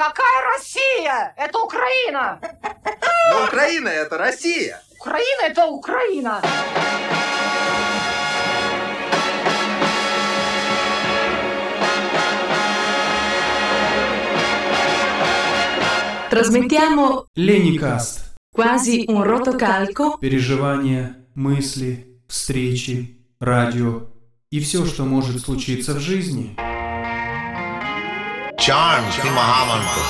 Какая Россия? Это Украина! Но Украина это Россия! Украина это Украина! Trasmettiamo Леникаст. quasi un rotocalco Переживания, мысли, встречи, радио и все, что может случиться в жизни. चाँद की महामंत्र।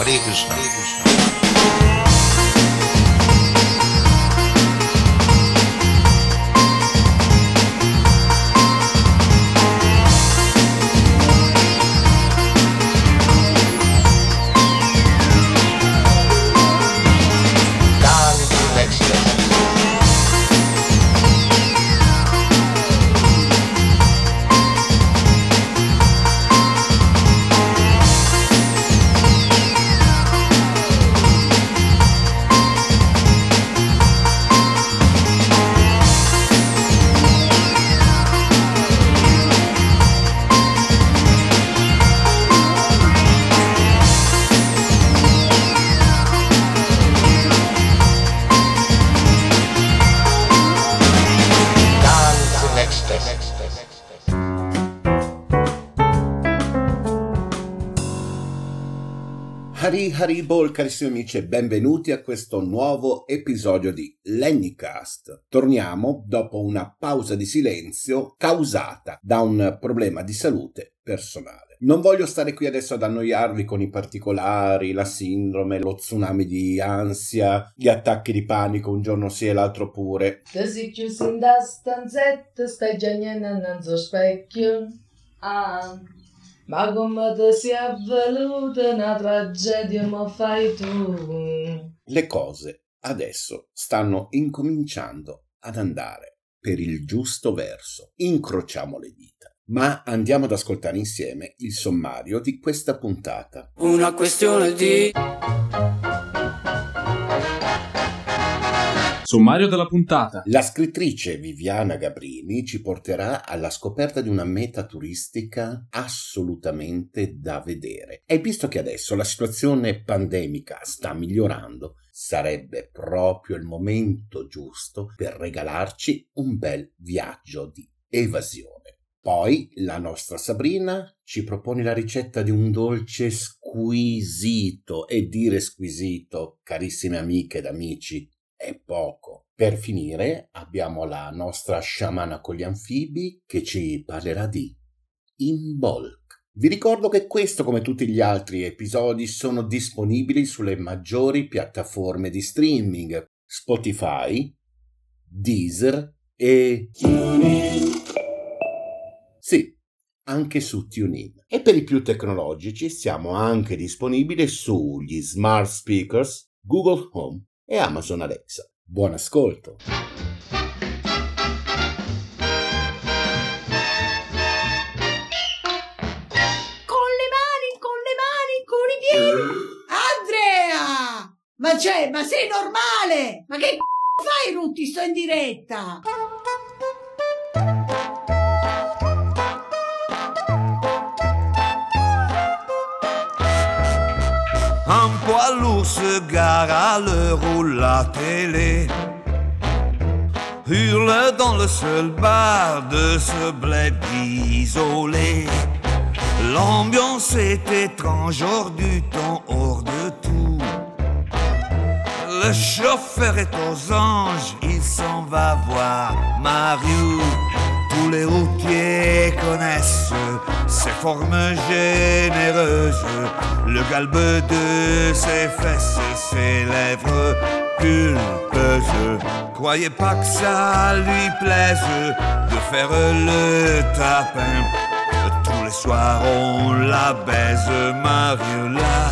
हरे कृष्ण हरे Krishna. Hari Hari Bol, carissimi amici, e benvenuti a questo nuovo episodio di Lennycast. Torniamo dopo una pausa di silenzio causata da un problema di salute personale. Non voglio stare qui adesso ad annoiarvi con i particolari, la sindrome, lo tsunami di ansia, gli attacchi di panico un giorno sì e l'altro pure. Da si chiusi in da stanzetta, stai giagnando specchio. Ah, ma come ti si è avvenuta una tragedia, ma fai tu. Le cose adesso stanno incominciando ad andare per il giusto verso. Incrociamo le dita. Ma andiamo ad ascoltare insieme il sommario di questa puntata. Una questione di Sommario della puntata. La scrittrice Viviana Gabrini ci porterà alla scoperta di una meta turistica assolutamente da vedere. E visto che adesso la situazione pandemica sta migliorando, sarebbe proprio il momento giusto per regalarci un bel viaggio di evasione. Poi la nostra Sabrina ci propone la ricetta di un dolce squisito e dire squisito, carissime amiche ed amici, è poco. Per finire abbiamo la nostra sciamana con gli anfibi che ci parlerà di In Bulk. Vi ricordo che questo, come tutti gli altri episodi, sono disponibili sulle maggiori piattaforme di streaming Spotify, Deezer e sì, anche su TuneIn. E per i più tecnologici siamo anche disponibili sugli smart speakers, Google Home e Amazon Alexa. Buon ascolto! Con le mani, con le mani, con i piedi. Andrea! Ma c'è, ma sei normale? Ma che c***o fai, Rutti? Sto in diretta. Poids lourd se gare à l'heure où la télé hurle dans le seul bar de ce bled isolé. L'ambiance est étrange, hors du temps, hors de tout. Le chauffeur est aux anges, il s'en va voir Mario. Tous les routiers connaissent ses formes généreuses, le galbe de ses fesses ses lèvres pulpeuses. Croyez pas que ça lui plaise de faire le tapin. Tous les soirs on la baise, Mariola,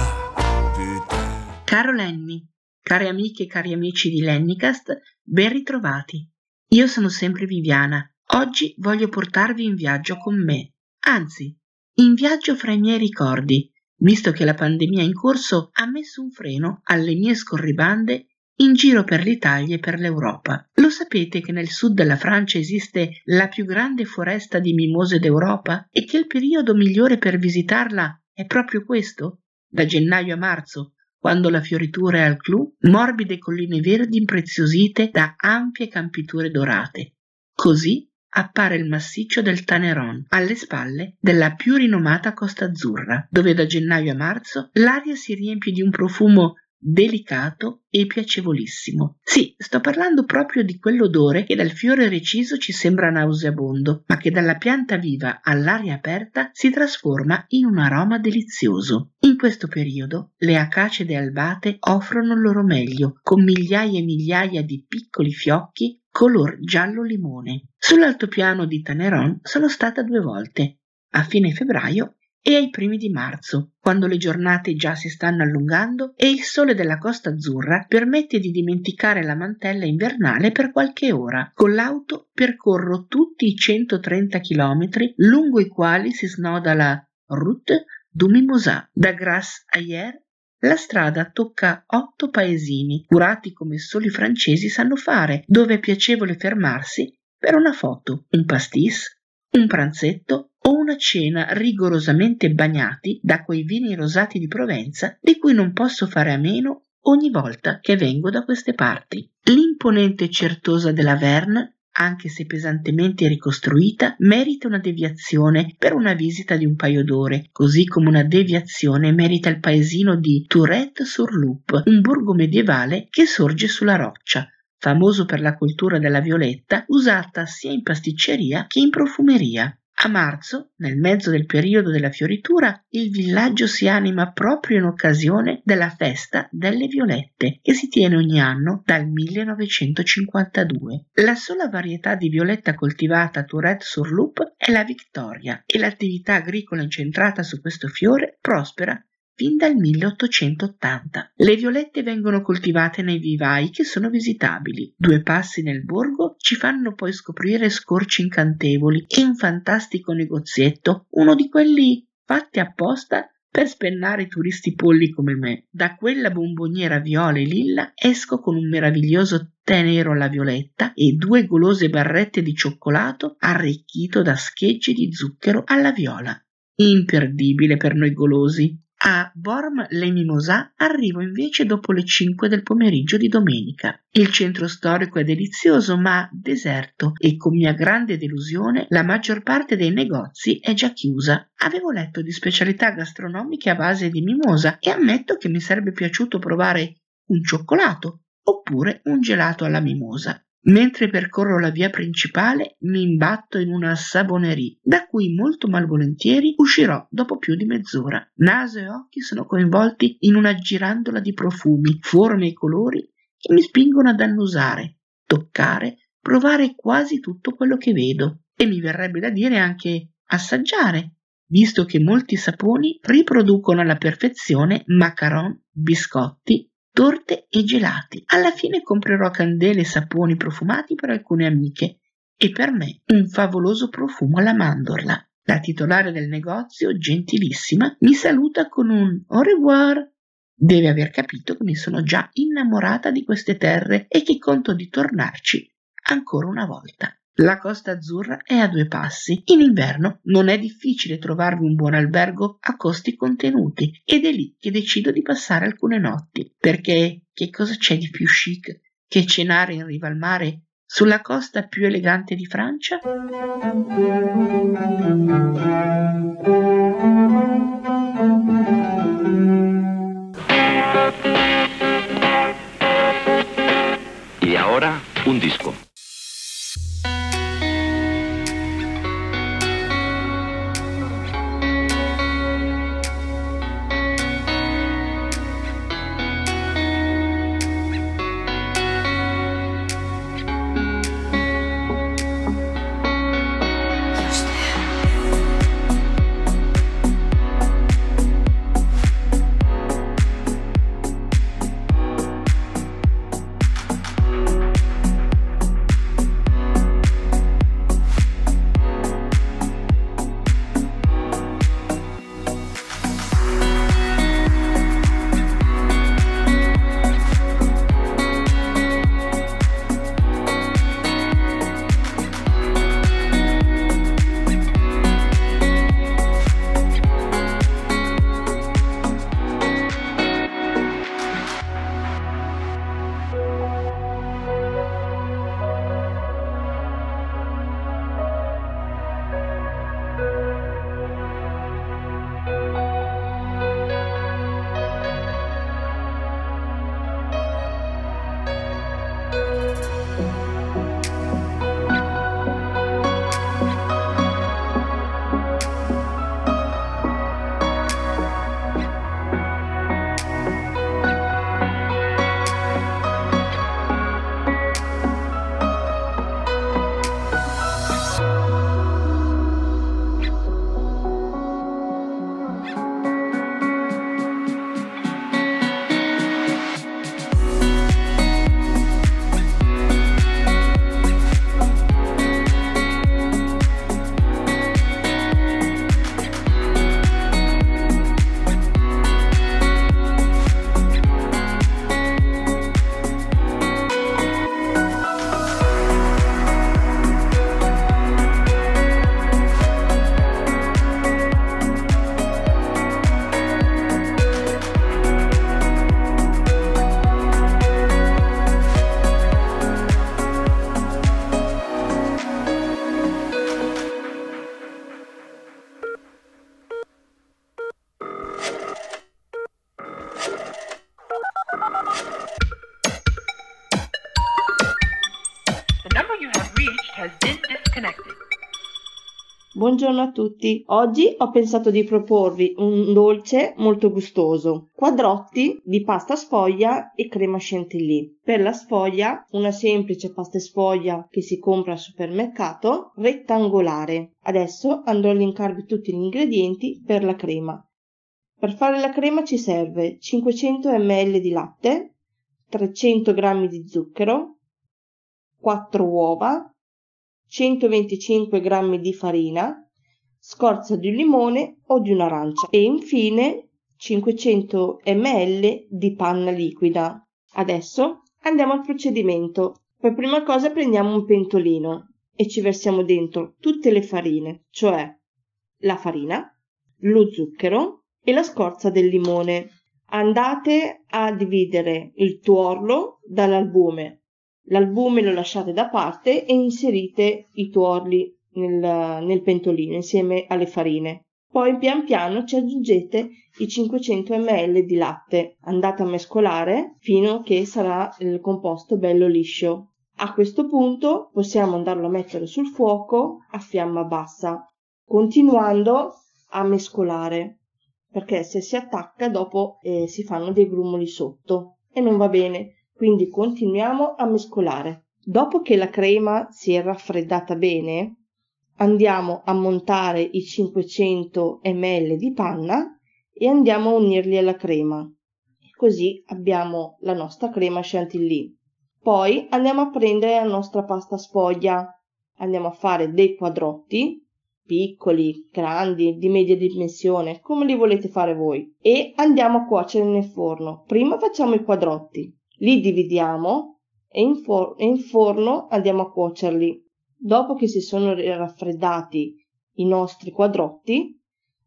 putain. Caro Lenny, care amiche e cari amici di Lennycast, ben ritrovati. Io sono sempre Viviana. Oggi voglio portarvi in viaggio con me, anzi, in viaggio fra i miei ricordi, visto che la pandemia in corso ha messo un freno alle mie scorribande in giro per l'Italia e per l'Europa. Lo sapete che nel sud della Francia esiste la più grande foresta di mimose d'Europa e che il periodo migliore per visitarla è proprio questo? da gennaio a marzo, quando la fioritura è al clou, morbide colline verdi impreziosite da ampie campiture dorate. Così appare il massiccio del Taneron, alle spalle della più rinomata Costa Azzurra, dove da gennaio a marzo l'aria si riempie di un profumo delicato e piacevolissimo. Sì, sto parlando proprio di quell'odore che dal fiore reciso ci sembra nauseabondo, ma che dalla pianta viva all'aria aperta si trasforma in un aroma delizioso. In questo periodo le acacede albate offrono il loro meglio, con migliaia e migliaia di piccoli fiocchi color giallo limone. Sull'altopiano di Taneron sono stata due volte, a fine febbraio e ai primi di marzo, quando le giornate già si stanno allungando e il sole della Costa Azzurra permette di dimenticare la mantella invernale per qualche ora. Con l'auto percorro tutti i 130 chilometri lungo i quali si snoda la Route du Mimosa. Da Grasse Ayer la strada tocca otto paesini, curati come solo i francesi sanno fare, dove è piacevole fermarsi per una foto, un pastis, un pranzetto o una cena rigorosamente bagnati da quei vini rosati di Provenza di cui non posso fare a meno ogni volta che vengo da queste parti. L'imponente certosa della Verne, anche se pesantemente ricostruita, merita una deviazione per una visita di un paio d'ore, così come una deviazione merita il paesino di Tourette-sur-Loup, un borgo medievale che sorge sulla roccia, famoso per la cultura della violetta, usata sia in pasticceria che in profumeria. A marzo, nel mezzo del periodo della fioritura, il villaggio si anima proprio in occasione della festa delle violette che si tiene ogni anno dal 1952. La sola varietà di violetta coltivata a Tourette-sur-Loup è la Victoria e l'attività agricola incentrata su questo fiore prospera fin dal 1880. Le violette vengono coltivate nei vivai che sono visitabili. Due passi nel borgo ci fanno poi scoprire scorci incantevoli e un fantastico negozietto, uno di quelli fatti apposta per spennare i turisti polli come me. Da quella bomboniera viola e lilla esco con un meraviglioso tè nero alla violetta e due golose barrette di cioccolato arricchito da schegge di zucchero alla viola. Imperdibile per noi golosi. A Bormes-les-Mimosas arrivo invece dopo le 5 del pomeriggio di domenica. Il centro storico è delizioso ma deserto e con mia grande delusione la maggior parte dei negozi è già chiusa. Avevo letto di specialità gastronomiche a base di mimosa e ammetto che mi sarebbe piaciuto provare un cioccolato oppure un gelato alla mimosa. Mentre percorro la via principale mi imbatto in una sabonerie, da cui molto malvolentieri uscirò dopo più di mezz'ora. Naso e occhi sono coinvolti in una girandola di profumi, forme e colori che mi spingono ad annusare, toccare, provare quasi tutto quello che vedo. E mi verrebbe da dire anche assaggiare, visto che molti saponi riproducono alla perfezione macaron, biscotti, torte e gelati. Alla fine comprerò candele e saponi profumati per alcune amiche e per me un favoloso profumo alla mandorla. La titolare del negozio, gentilissima, mi saluta con un au revoir. Deve aver capito che mi sono già innamorata di queste terre e che conto di tornarci ancora una volta. La Costa Azzurra è a due passi. In inverno non è difficile trovarvi un buon albergo a costi contenuti ed è lì che decido di passare alcune notti, perché che cosa c'è di più chic che cenare in riva al mare sulla costa più elegante di Francia? Buongiorno a tutti. Oggi ho pensato di proporvi un dolce molto gustoso. Quadrotti di pasta sfoglia e crema chantilly. Per la sfoglia, una semplice pasta sfoglia che si compra al supermercato, rettangolare. Adesso andrò a linkarvi tutti gli ingredienti per la crema. Per fare la crema ci serve 500 ml di latte, 300 g di zucchero, 4 uova, 125 g di farina, scorza di un limone o di un'arancia e infine 500 ml di panna liquida. Adesso andiamo al procedimento. Per prima cosa prendiamo un pentolino e ci versiamo dentro tutte le farine, cioè la farina, lo zucchero e la scorza del limone. Andate a dividere il tuorlo dall'albume L'albume lo lasciate da parte e inserite i tuorli nel, nel pentolino insieme alle farine. Poi pian piano ci aggiungete i 500 ml di latte. Andate a mescolare fino a che sarà il composto bello liscio. A questo punto possiamo andarlo a mettere sul fuoco a fiamma bassa, continuando a mescolare, perché se si attacca dopo eh, si fanno dei grumoli sotto e non va bene. Quindi continuiamo a mescolare. Dopo che la crema si è raffreddata bene, andiamo a montare i 500 ml di panna e andiamo a unirli alla crema. Così abbiamo la nostra crema chantilly. Poi andiamo a prendere la nostra pasta sfoglia. Andiamo a fare dei quadrotti, piccoli, grandi, di media dimensione, come li volete fare voi, e andiamo a cuocere nel forno. Prima facciamo i quadrotti, li dividiamo e in, for- e in forno andiamo a cuocerli. Dopo che si sono raffreddati i nostri quadrotti,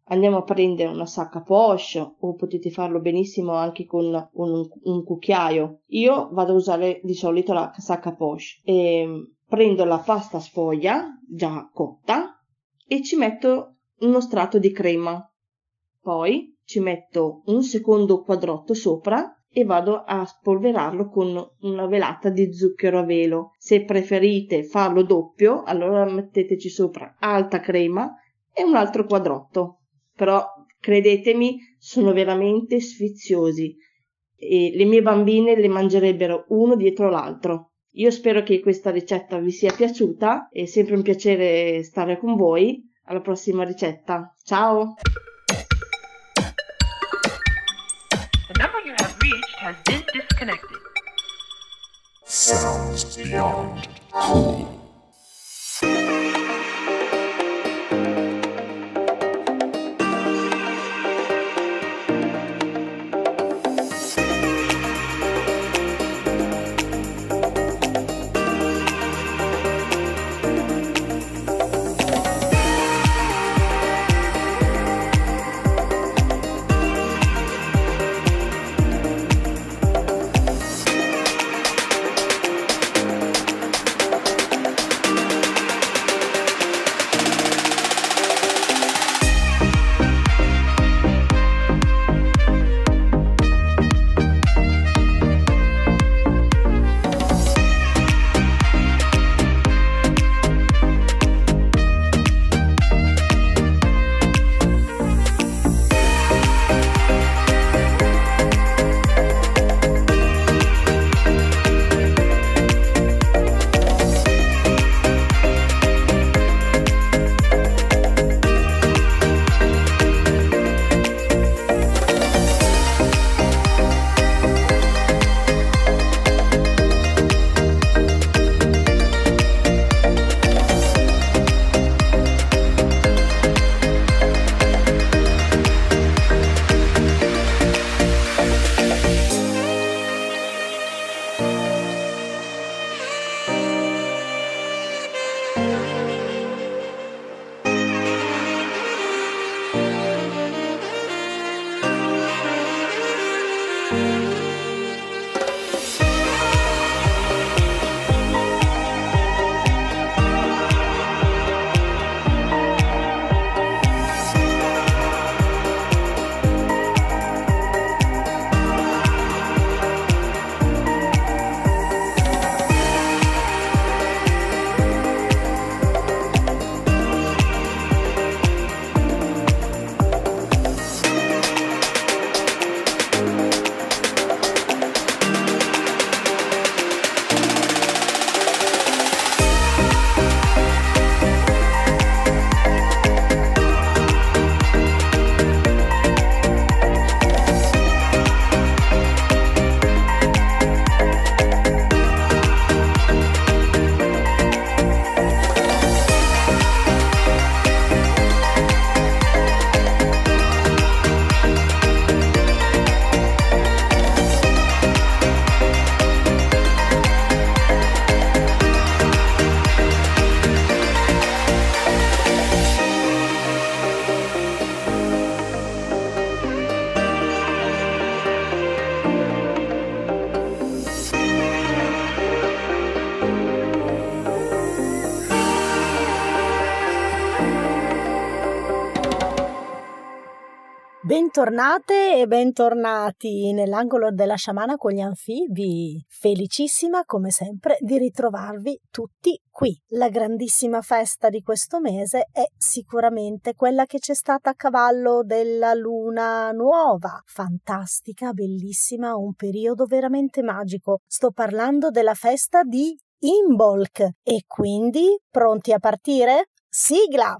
andiamo a prendere una sacca poche o potete farlo benissimo anche con un, un, cucchiaio. Io vado a usare di solito la sacca poche e prendo la pasta sfoglia già cotta e ci metto uno strato di crema. Poi ci metto un secondo quadrotto sopra e vado a spolverarlo con una velata di zucchero a velo. Se preferite farlo doppio, allora metteteci sopra alta crema e un altro quadrotto. Però credetemi, sono veramente sfiziosi e le mie bambine le mangerebbero uno dietro l'altro. Io spero che questa ricetta vi sia piaciuta, è sempre un piacere stare con voi. Alla prossima ricetta. Ciao! Sounds beyond cool. Bentornate e bentornati nell'angolo della sciamana con gli anfibi. Felicissima come sempre di ritrovarvi tutti qui. La grandissima festa di questo mese è sicuramente quella che c'è stata a cavallo della luna nuova. Fantastica, bellissima, un periodo veramente magico. Sto parlando della festa di Imbolc. E quindi pronti a partire? Sigla!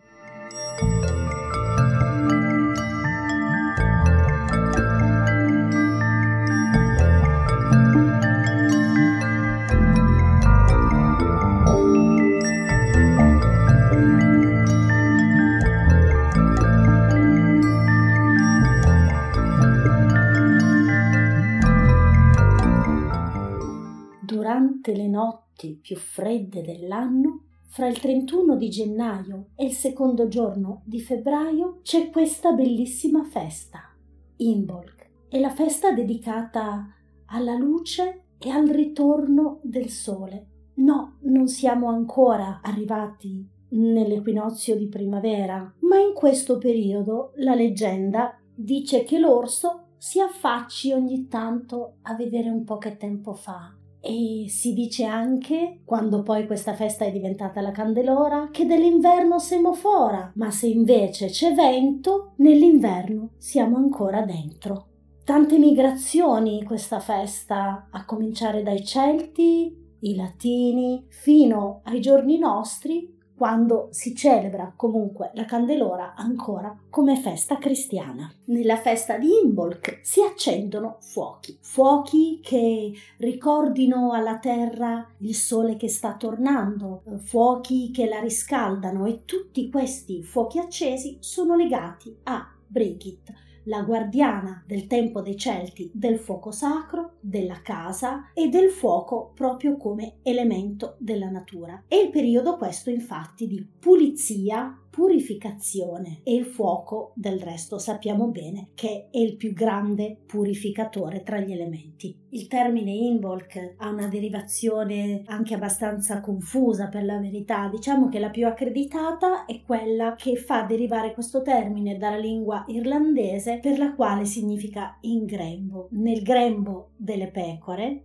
Durante le notti più fredde dell'anno, fra il 31 di gennaio e il secondo giorno di febbraio, c'è questa bellissima festa, Imbolc. È la festa dedicata alla luce e al ritorno del sole. No, non siamo ancora arrivati nell'equinozio di primavera, ma in questo periodo la leggenda dice che l'orso si affacci ogni tanto a vedere un po' che tempo fa. E si dice anche, quando poi questa festa è diventata la Candelora, che dell'inverno semofora, ma se invece c'è vento, nell'inverno siamo ancora dentro. Tante migrazioni questa festa, a cominciare dai Celti, i Latini, fino ai giorni nostri, quando si celebra comunque la Candelora ancora come festa cristiana. Nella festa di Imbolc si accendono fuochi, fuochi che ricordino alla terra il sole che sta tornando, fuochi che la riscaldano e tutti questi fuochi accesi sono legati a Brigit, la guardiana del tempo dei Celti del fuoco sacro, della casa e del fuoco proprio come elemento della natura. È il periodo questo infatti di pulizia, purificazione e il fuoco del resto sappiamo bene che è il più grande purificatore tra gli elementi. Il termine Involk ha una derivazione anche abbastanza confusa per la verità, diciamo che la più accreditata è quella che fa derivare questo termine dalla lingua irlandese per la quale significa in grembo. Nel grembo delle pecore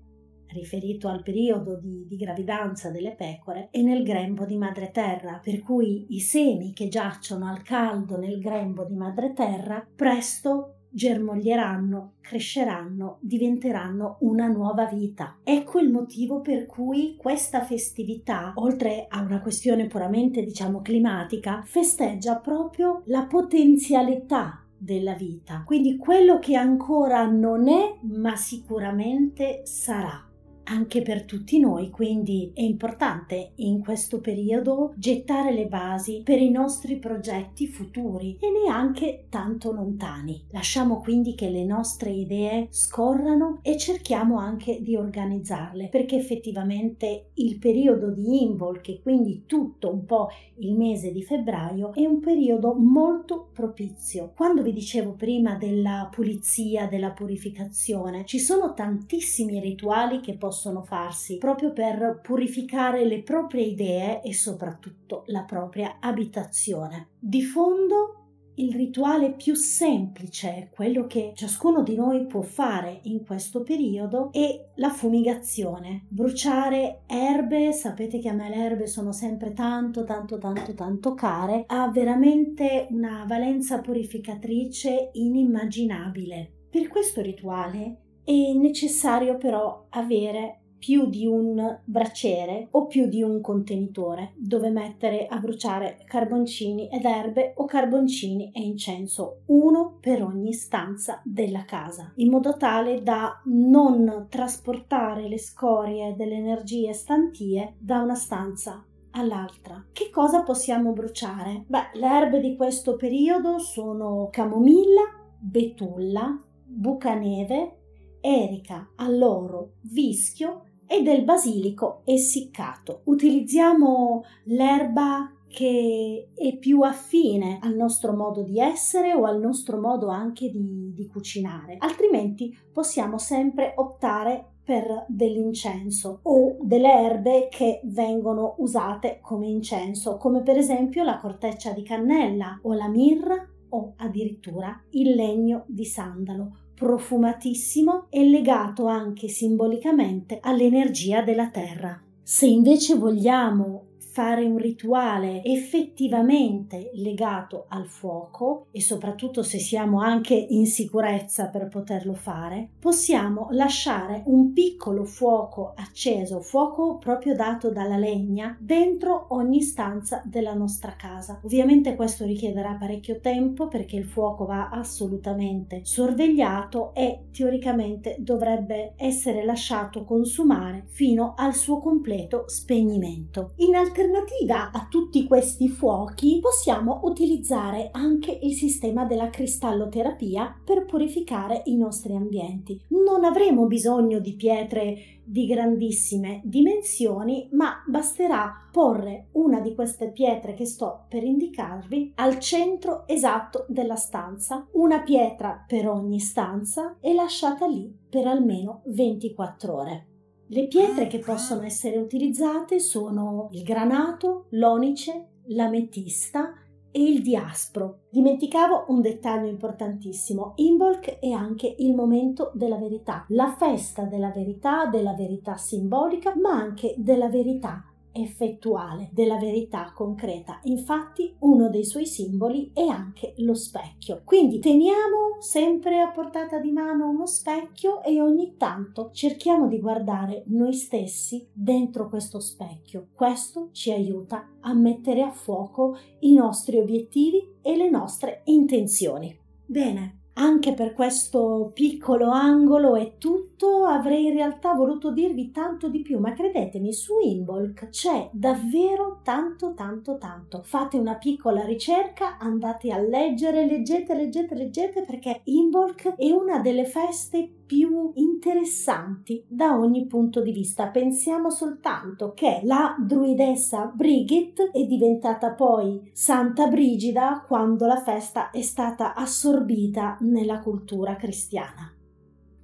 riferito al periodo di, di, gravidanza delle pecore, e nel grembo di madreterra, per cui i semi che giacciono al caldo nel grembo di madreterra presto germoglieranno, cresceranno, diventeranno una nuova vita. Ecco il motivo per cui questa festività, oltre a una questione puramente diciamo climatica, festeggia proprio la potenzialità della vita, quindi quello che ancora non è, ma sicuramente sarà anche per tutti noi, quindi è importante in questo periodo gettare le basi per i nostri progetti futuri e neanche tanto lontani. Lasciamo quindi che le nostre idee scorrano e cerchiamo anche di organizzarle, perché effettivamente il periodo di Involk e quindi tutto un po' il mese di febbraio è un periodo molto propizio. Quando vi dicevo prima della pulizia, della purificazione, ci sono tantissimi rituali che possono possono farsi proprio per purificare le proprie idee e soprattutto la propria abitazione. Di fondo il rituale più semplice, quello che ciascuno di noi può fare in questo periodo, è la fumigazione. Bruciare erbe, sapete che a me le erbe sono sempre tanto, tanto, tanto, tanto care, ha veramente una valenza purificatrice inimmaginabile. Per questo rituale è necessario però avere più di un braciere o più di un contenitore dove mettere a bruciare carboncini ed erbe o carboncini e incenso, uno per ogni stanza della casa, in modo tale da non trasportare le scorie delle energie stantie da una stanza all'altra. Che cosa possiamo bruciare? Beh, le erbe di questo periodo sono camomilla, betulla, bucaneve, erica, alloro, vischio e del basilico essiccato. Utilizziamo l'erba che è più affine al nostro modo di essere o al nostro modo anche di, di cucinare, altrimenti possiamo sempre optare per dell'incenso o delle erbe che vengono usate come incenso, come per esempio la corteccia di cannella o la mirra o addirittura il legno di sandalo, profumatissimo e legato anche simbolicamente all'energia della terra. Se invece vogliamo fare un rituale effettivamente legato al fuoco e soprattutto se siamo anche in sicurezza per poterlo fare, possiamo lasciare un piccolo fuoco acceso, fuoco proprio dato dalla legna, dentro ogni stanza della nostra casa. Ovviamente questo richiederà parecchio tempo perché il fuoco va assolutamente sorvegliato e teoricamente dovrebbe essere lasciato consumare fino al suo completo spegnimento. In alternativa a tutti questi fuochi possiamo utilizzare anche il sistema della cristalloterapia per purificare i nostri ambienti. Non avremo bisogno di pietre di grandissime dimensioni, ma basterà porre una di queste pietre che sto per indicarvi al centro esatto della stanza, una pietra per ogni stanza e lasciata lì per almeno 24 ore. Le pietre che possono essere utilizzate sono il granato, l'onice, l'ametista e il diaspro. Dimenticavo un dettaglio importantissimo. Imbolc è anche il momento della verità, la festa della verità, della verità simbolica, ma anche della verità effettuale, della verità concreta. Infatti uno dei suoi simboli è anche lo specchio. Quindi teniamo sempre a portata di mano uno specchio e ogni tanto cerchiamo di guardare noi stessi dentro questo specchio. Questo ci aiuta a mettere a fuoco i nostri obiettivi e le nostre intenzioni. Bene, anche per questo piccolo angolo è tutto, avrei in realtà voluto dirvi tanto di più, ma credetemi, su Involk c'è davvero tanto, tanto, tanto. Fate una piccola ricerca, andate a leggere, leggete, leggete, leggete, perché Involk è una delle feste più interessanti da ogni punto di vista. Pensiamo soltanto che la druidessa Brigid è diventata poi Santa Brigida quando la festa è stata assorbita nella cultura cristiana.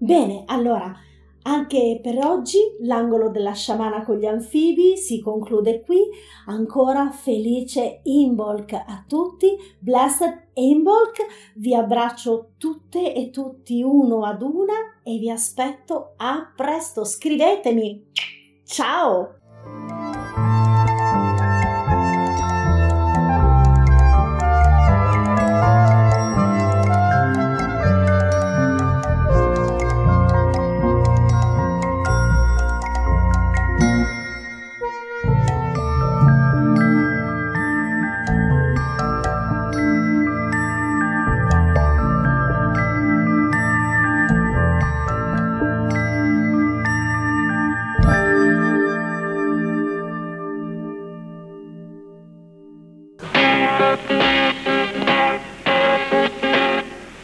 Bene, allora anche per oggi l'angolo della sciamana con gli anfibi si conclude qui. Ancora felice Imbolc a tutti, blessed Imbolc. Vi abbraccio tutte e tutti uno ad una e vi aspetto a presto. Scrivetemi. Ciao!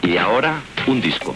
Y ahora, un disco.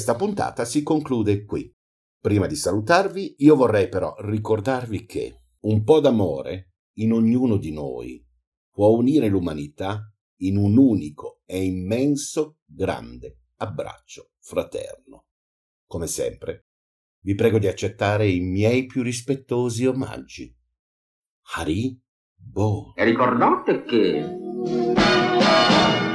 Questa puntata si conclude qui. Prima di salutarvi, io vorrei però ricordarvi che un po' d'amore in ognuno di noi può unire l'umanità in un unico e immenso grande abbraccio fraterno. Come sempre, vi prego di accettare i miei più rispettosi omaggi. Hari Bo. E ricordate che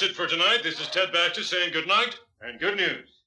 That's it for tonight. This is Ted Baxter saying good night and good news.